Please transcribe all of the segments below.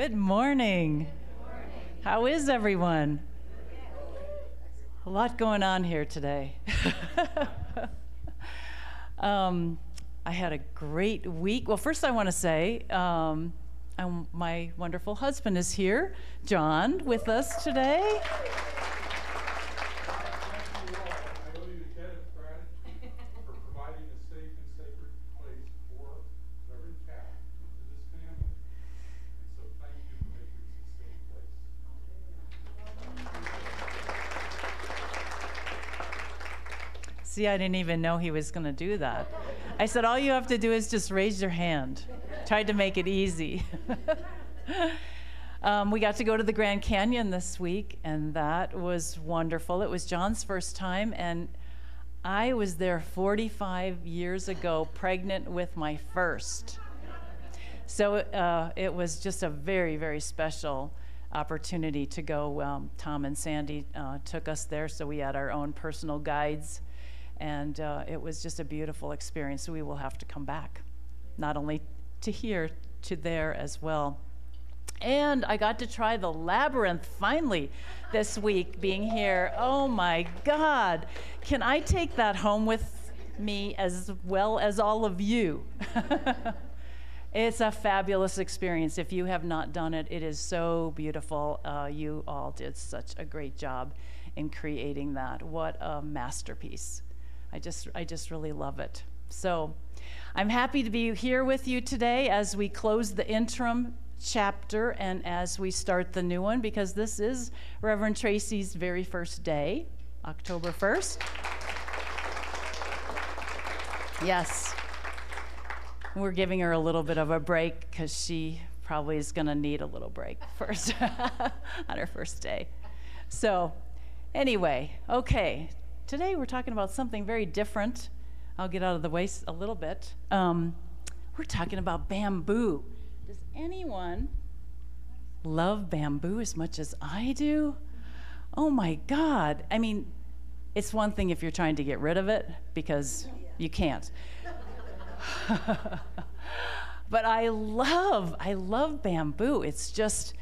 Good morning. How is everyone? A lot going on here today. um, I had a great week. Well, first, I want to say um, my wonderful husband is here, John, with us today. See, I didn't even know he was going to do that. I said, all you have to do is just raise your hand. Tried to make it easy. um, we got to go to the Grand Canyon this week, and that was wonderful. It was John's first time, and I was there 45 years ago, pregnant with my first. So uh, it was just a very, very special opportunity to go. Um, Tom and Sandy uh, took us there, so we had our own personal guides and uh, it was just a beautiful experience. We will have to come back, not only to here, to there as well. And I got to try the labyrinth finally this week being here. Oh my God. Can I take that home with me as well as all of you? it's a fabulous experience. If you have not done it, it is so beautiful. Uh, you all did such a great job in creating that. What a masterpiece. I just, I just really love it. So I'm happy to be here with you today as we close the interim chapter and as we start the new one because this is Reverend Tracey's very first day, October 1st. Yes. We're giving her a little bit of a break because she probably is going to need a little break first on her first day. So, anyway, okay, Today we're talking about something very different. I'll get out of the way a little bit. Um, we're talking about bamboo. Does anyone love bamboo as much as I do? Oh my God. I mean, it's one thing if you're trying to get rid of it because you can't. but I love, I love bamboo. It's just,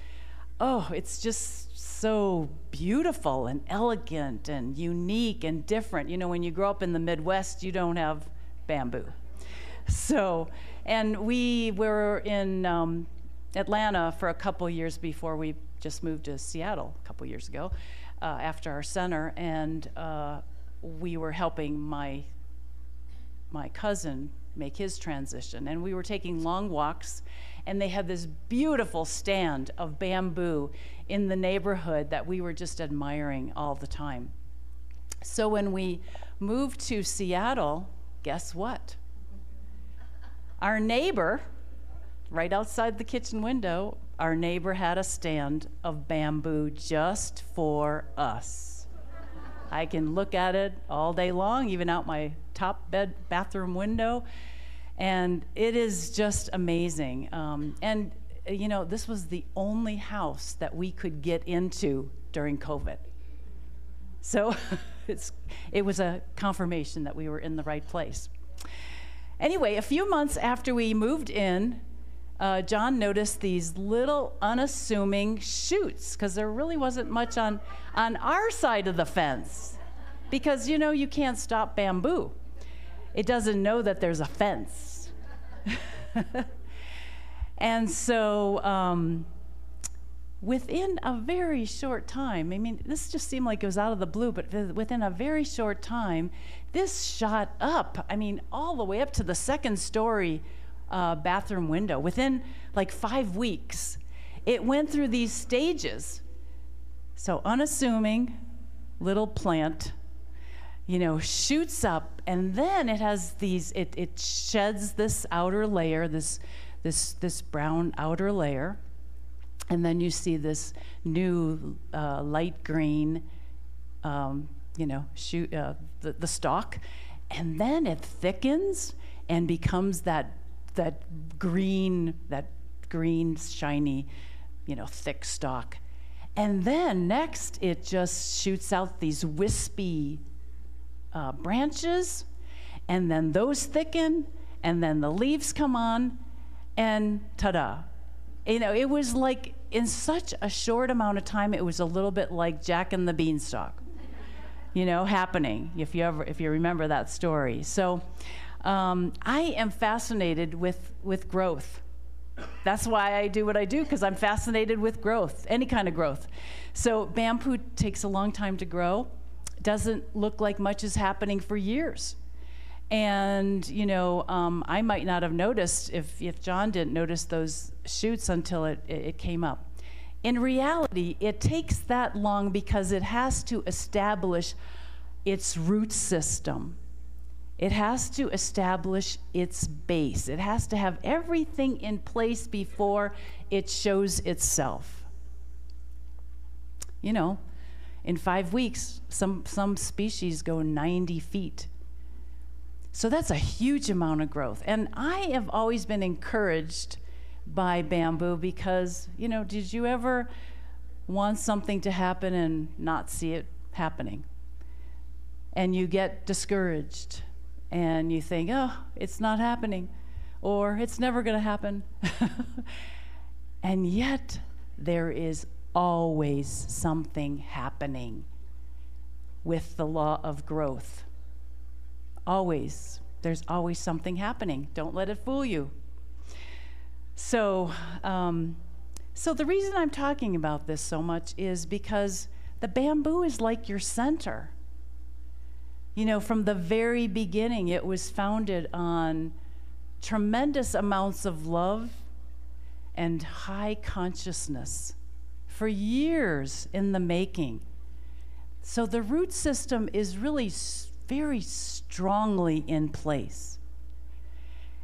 oh, it's just so beautiful and elegant and unique and different. You know, when you grow up in the Midwest, you don't have bamboo. So, and we were in um, Atlanta for a couple years before we just moved to Seattle a couple years ago uh, after our center, and uh, we were helping my my cousin make his transition, and we were taking long walks and they had this beautiful stand of bamboo in the neighborhood that we were just admiring all the time. So when we moved to Seattle, guess what? Our neighbor, right outside the kitchen window, our neighbor had a stand of bamboo just for us. I can look at it all day long, even out my top bed bathroom window, and it is just amazing. Um, and, you know, this was the only house that we could get into during COVID. So it was a confirmation that we were in the right place. Anyway, a few months after we moved in, uh, John noticed these little unassuming shoots because there really wasn't much on, on our side of the fence. Because, you know, you can't stop bamboo it doesn't know that there's a fence. and so, um, within a very short time, I mean, this just seemed like it was out of the blue, but within a very short time, this shot up. I mean, all the way up to the second story uh, bathroom window. Within like five weeks, it went through these stages. So, unassuming little plant you know, shoots up, and then it has these, it, it sheds this outer layer, this, this, this brown outer layer, and then you see this new uh, light green, um, you know, shoot, uh, the, the stalk, and then it thickens and becomes that, that green, that green, shiny, you know, thick stalk. And then next, it just shoots out these wispy uh, branches, and then those thicken, and then the leaves come on, and ta da, you know, it was like in such a short amount of time, it was a little bit like Jack and the Beanstalk, you know, happening. If you ever, if you remember that story. So, um, I am fascinated with with growth. That's why I do what I do because I'm fascinated with growth, any kind of growth. So bamboo takes a long time to grow. Doesn't look like much is happening for years. And, you know, um, I might not have noticed if, if John didn't notice those shoots until it, it came up. In reality, it takes that long because it has to establish its root system. It has to establish its base. It has to have everything in place before it shows itself. You know, in five weeks, some, some species go 90 feet so that's a huge amount of growth. And I have always been encouraged by bamboo because, you know, did you ever want something to happen and not see it happening? And you get discouraged and you think, oh, it's not happening or it's never going to happen. and yet, there is always something happening with the law of growth. Always. There's always something happening. Don't let it fool you. So, um, so the reason I'm talking about this so much is because the bamboo is like your center. You know, from the very beginning, it was founded on tremendous amounts of love and high consciousness for years in the making. So the root system is really very strongly in place.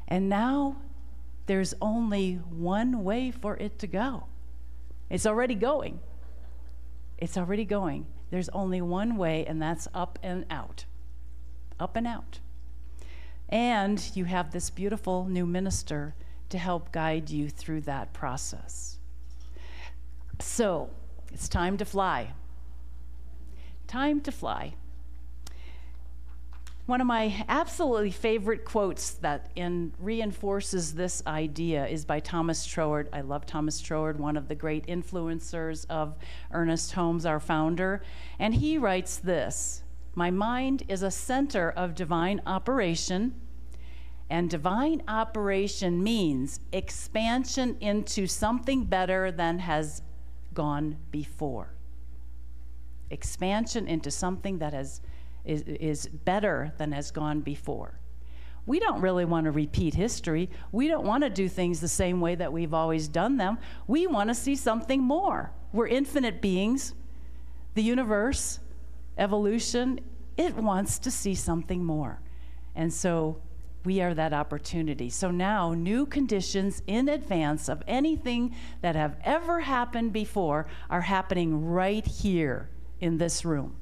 And now there's only one way for it to go. It's already going. It's already going. There's only one way, and that's up and out. Up and out. And you have this beautiful new minister to help guide you through that process. So, it's time to fly. Time to fly. One of my absolutely favorite quotes that in, reinforces this idea is by Thomas Troward. I love Thomas Troward, one of the great influencers of Ernest Holmes, our founder. And he writes this My mind is a center of divine operation, and divine operation means expansion into something better than has gone before. Expansion into something that has is, is better than has gone before. We don't really want to repeat history. We don't want to do things the same way that we've always done them. We want to see something more. We're infinite beings. The universe, evolution, it wants to see something more. And so we are that opportunity. So now, new conditions in advance of anything that have ever happened before are happening right here in this room.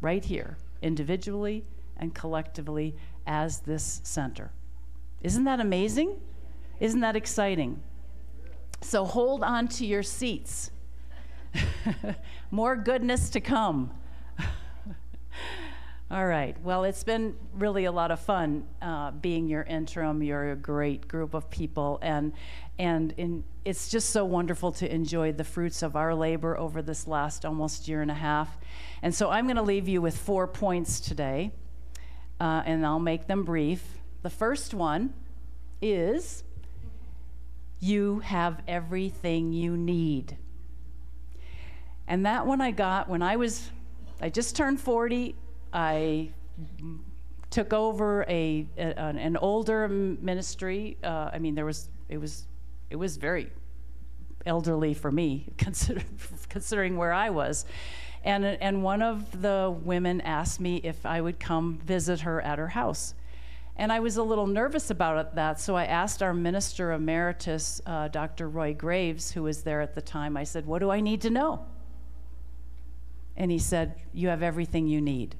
Right here individually and collectively as this center. Isn't that amazing? Isn't that exciting? So hold on to your seats. More goodness to come. All right. Well, it's been really a lot of fun uh, being your interim. You're a great group of people, and and in, it's just so wonderful to enjoy the fruits of our labor over this last almost year and a half. And so I'm going to leave you with four points today, uh, and I'll make them brief. The first one is you have everything you need. And that one I got when I was, I just turned 40 I took over a, a an older ministry. Uh, I mean, there was it was it was very elderly for me, consider, considering where I was. And, and one of the women asked me if I would come visit her at her house. And I was a little nervous about that, so I asked our minister emeritus, uh, Dr. Roy Graves, who was there at the time, I said, What do I need to know? And he said, You have everything you need.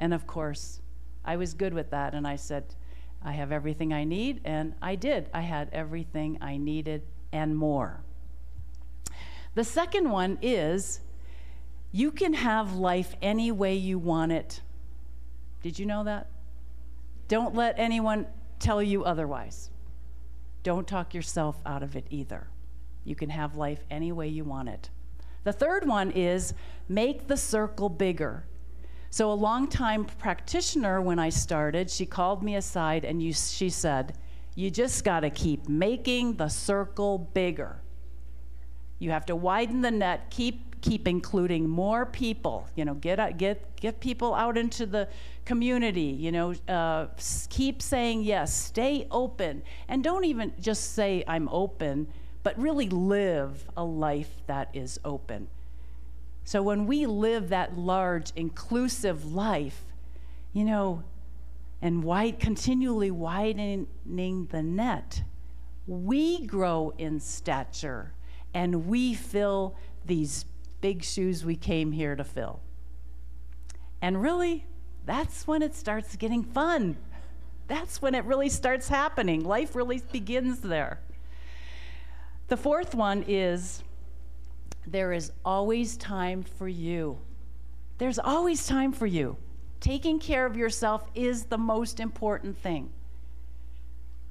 And of course, I was good with that. And I said, I have everything I need. And I did. I had everything I needed and more. The second one is you can have life any way you want it. Did you know that? Don't let anyone tell you otherwise. Don't talk yourself out of it either. You can have life any way you want it. The third one is make the circle bigger. So, a longtime practitioner, when I started, she called me aside and you, she said, You just got to keep making the circle bigger. You have to widen the net, keep, keep including more people. You know, get, get, get people out into the community. You know, uh, keep saying yes, stay open. And don't even just say, I'm open, but really live a life that is open. So when we live that large, inclusive life, you know, and wide, continually widening the net, we grow in stature and we fill these big shoes we came here to fill. And really, that's when it starts getting fun. That's when it really starts happening. Life really begins there. The fourth one is there is always time for you. There's always time for you. Taking care of yourself is the most important thing.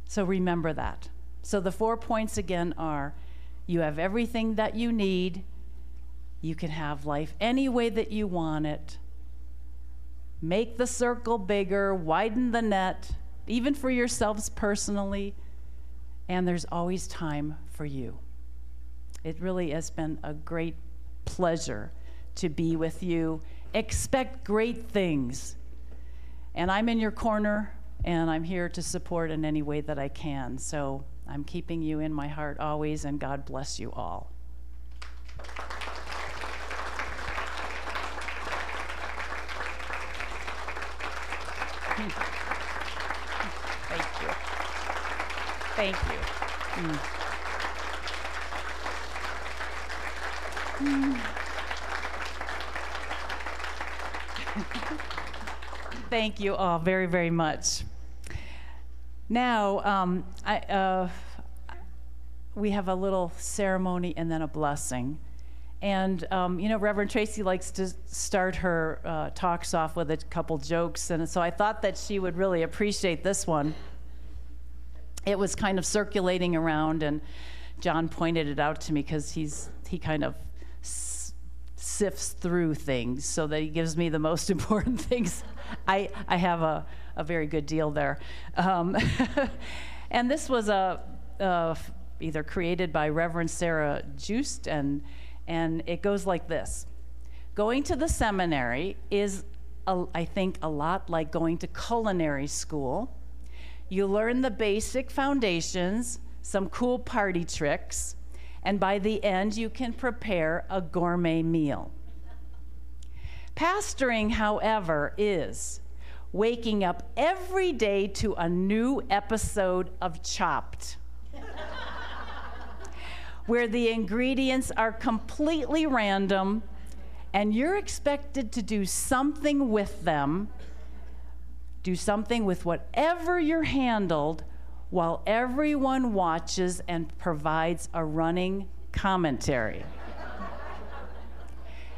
So remember that. So the four points again are you have everything that you need. You can have life any way that you want it. Make the circle bigger, widen the net, even for yourselves personally. And there's always time for you. It really has been a great pleasure to be with you. Expect great things. And I'm in your corner, and I'm here to support in any way that I can. So I'm keeping you in my heart always, and God bless you all. Thank you. Thank you. Mm. Thank you all very, very much. Now, um, I, uh, we have a little ceremony and then a blessing. And, um, you know, Reverend Tracey likes to start her uh, talks off with a couple jokes. And so I thought that she would really appreciate this one. It was kind of circulating around, and John pointed it out to me because he's he kind of sifts through things so that he gives me the most important things. I, I have a, a very good deal there. Um, and this was a, either created by Reverend Sarah Joost, and, and it goes like this Going to the seminary is, a, I think, a lot like going to culinary school. You learn the basic foundations, some cool party tricks and by the end, you can prepare a gourmet meal. Pastoring, however, is waking up every day to a new episode of Chopped, where the ingredients are completely random and you're expected to do something with them, do something with whatever you're handled while everyone watches and provides a running commentary.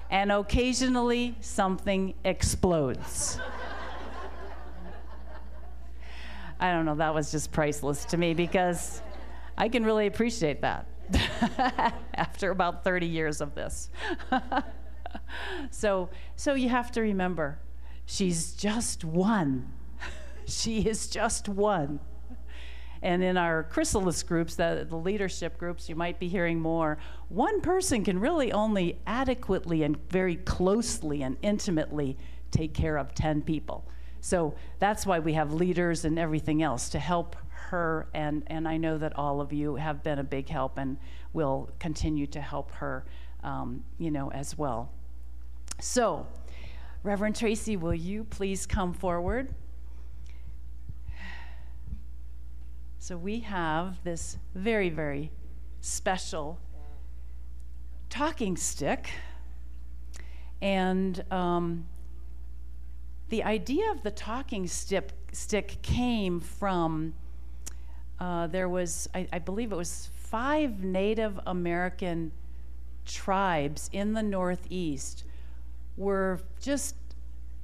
and occasionally something explodes. I don't know, that was just priceless to me because I can really appreciate that after about 30 years of this. so, so you have to remember, she's just one. she is just one. And in our chrysalis groups, the, the leadership groups, you might be hearing more. One person can really only adequately and very closely and intimately take care of 10 people. So that's why we have leaders and everything else to help her. And, and I know that all of you have been a big help and will continue to help her, um, you know, as well. So, Reverend Tracey, will you please come forward? So we have this very, very special talking stick. And um, the idea of the talking stick, stick came from uh, there was, I, I believe it was five Native American tribes in the Northeast were just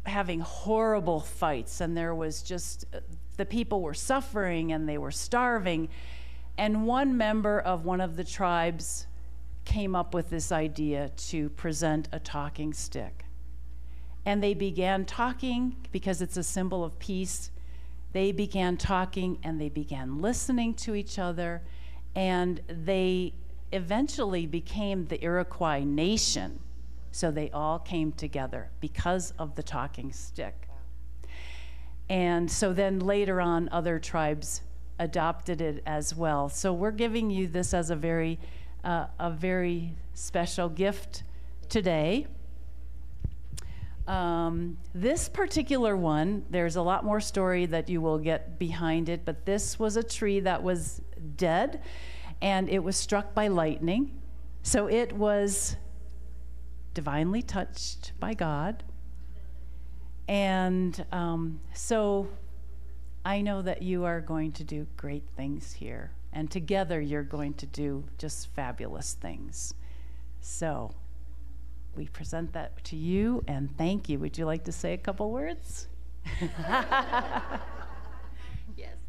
having horrible fights, and there was just the people were suffering and they were starving. And one member of one of the tribes came up with this idea to present a talking stick. And they began talking because it's a symbol of peace. They began talking and they began listening to each other, and they eventually became the Iroquois nation. So they all came together because of the talking stick. And so then later on, other tribes adopted it as well. So we're giving you this as a very, uh, a very special gift today. Um, this particular one, there's a lot more story that you will get behind it, but this was a tree that was dead and it was struck by lightning. So it was divinely touched by God. And um, so I know that you are going to do great things here. And together you're going to do just fabulous things. So we present that to you and thank you. Would you like to say a couple words? yes,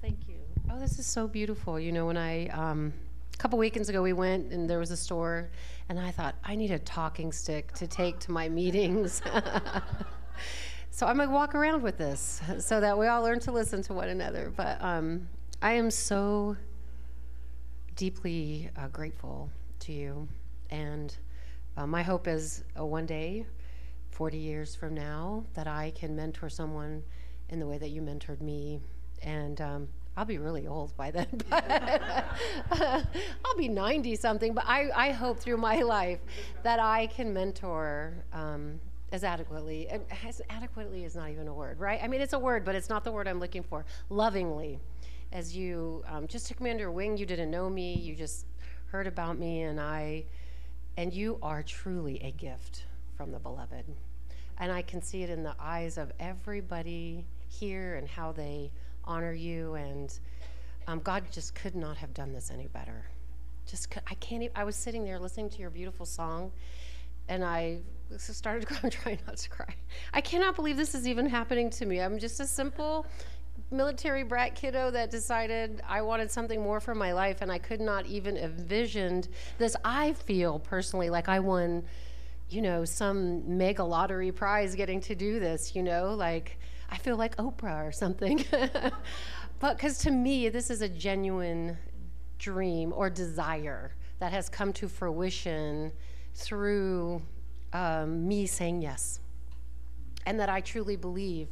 thank you. Oh, this is so beautiful. You know, when I, um, a couple weekends ago, we went and there was a store, and I thought, I need a talking stick to take to my meetings. so I'm gonna walk around with this so that we all learn to listen to one another. But um, I am so deeply uh, grateful to you. And uh, my hope is uh, one day, 40 years from now, that I can mentor someone in the way that you mentored me. And um, I'll be really old by then. I'll be 90 something, but I, I hope through my life that I can mentor um, as adequately. As adequately is not even a word, right? I mean, it's a word, but it's not the word I'm looking for. Lovingly, as you um, just took me under your wing, you didn't know me, you just heard about me, and I and you are truly a gift from the beloved. And I can see it in the eyes of everybody here and how they honor you. And um, God just could not have done this any better. Just, I can't even, I was sitting there listening to your beautiful song and I started crying, trying not to cry. I cannot believe this is even happening to me. I'm just a simple military brat kiddo that decided I wanted something more for my life, and I could not even envisioned this. I feel personally like I won, you know, some mega lottery prize getting to do this. You know, like I feel like Oprah or something. but because to me, this is a genuine dream or desire that has come to fruition through um, me saying yes, and that I truly believe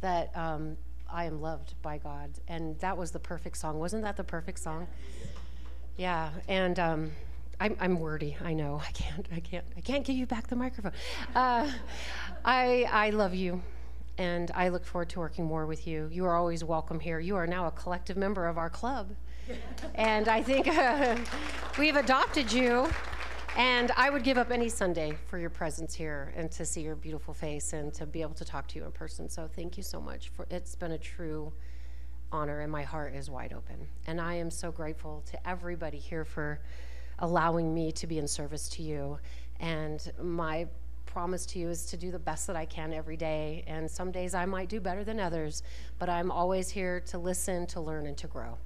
that. Um, I am loved by God. And that was the perfect song. Wasn't that the perfect song? Yeah. And um, I'm, I'm, wordy. I know. I can't. I can't. I can't give you back the microphone. Uh, I I love you, and I look forward to working more with you. You are always welcome here. You are now a collective member of our club, and I think uh, we've adopted you. And I would give up any Sunday for your presence here and to see your beautiful face and to be able to talk to you in person. So thank you so much for it's been a true honor and my heart is wide open. And I am so grateful to everybody here for allowing me to be in service to you. And my promise to you is to do the best that I can every day. And some days I might do better than others, but I'm always here to listen, to learn, and to grow,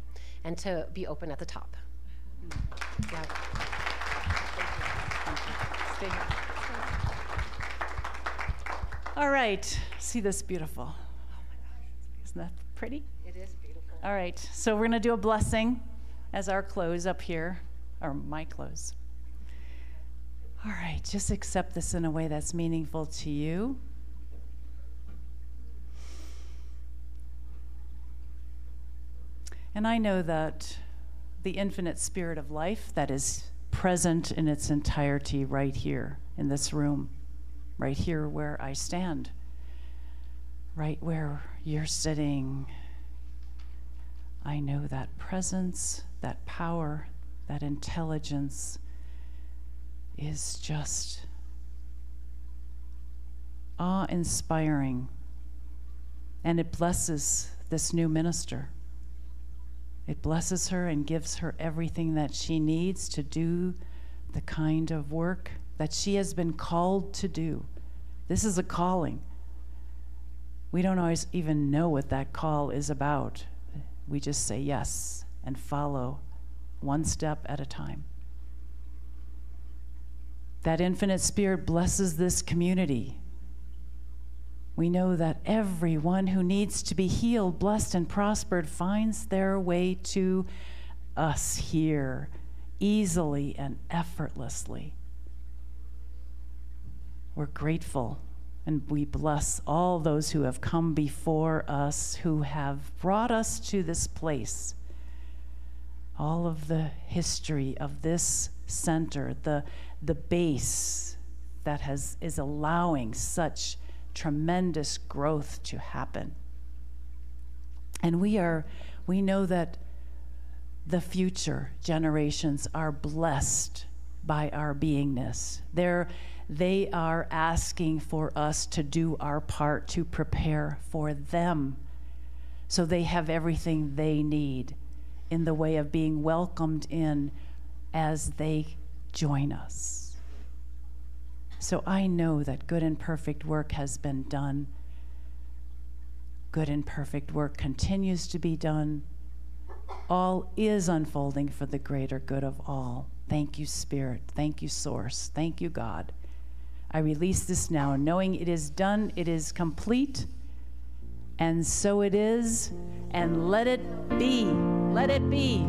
and to be open at the top. Yeah. Stay here. All right. See this beautiful. Oh my gosh. Isn't that pretty? It is beautiful. All right. So we're going to do a blessing as our close up here, or my close. All right. Just accept this in a way that's meaningful to you. And I know that the infinite spirit of life that is present in its entirety right here in this room, right here where I stand, right where you're sitting. I know that presence, that power, that intelligence is just awe inspiring. And it blesses this new minister. It blesses her and gives her everything that she needs to do the kind of work that she has been called to do. This is a calling. We don't always even know what that call is about. We just say yes and follow one step at a time. That infinite spirit blesses this community. We know that everyone who needs to be healed, blessed, and prospered finds their way to us here easily and effortlessly. We're grateful and we bless all those who have come before us, who have brought us to this place. All of the history of this center, the, the base that has, is allowing such tremendous growth to happen. And we are, we know that the future generations are blessed by our beingness. They're, they are asking for us to do our part to prepare for them so they have everything they need in the way of being welcomed in as they join us. So I know that good and perfect work has been done. Good and perfect work continues to be done. All is unfolding for the greater good of all. Thank you, Spirit. Thank you, Source. Thank you, God. I release this now, knowing it is done, it is complete, and so it is, and let it be. Let it be.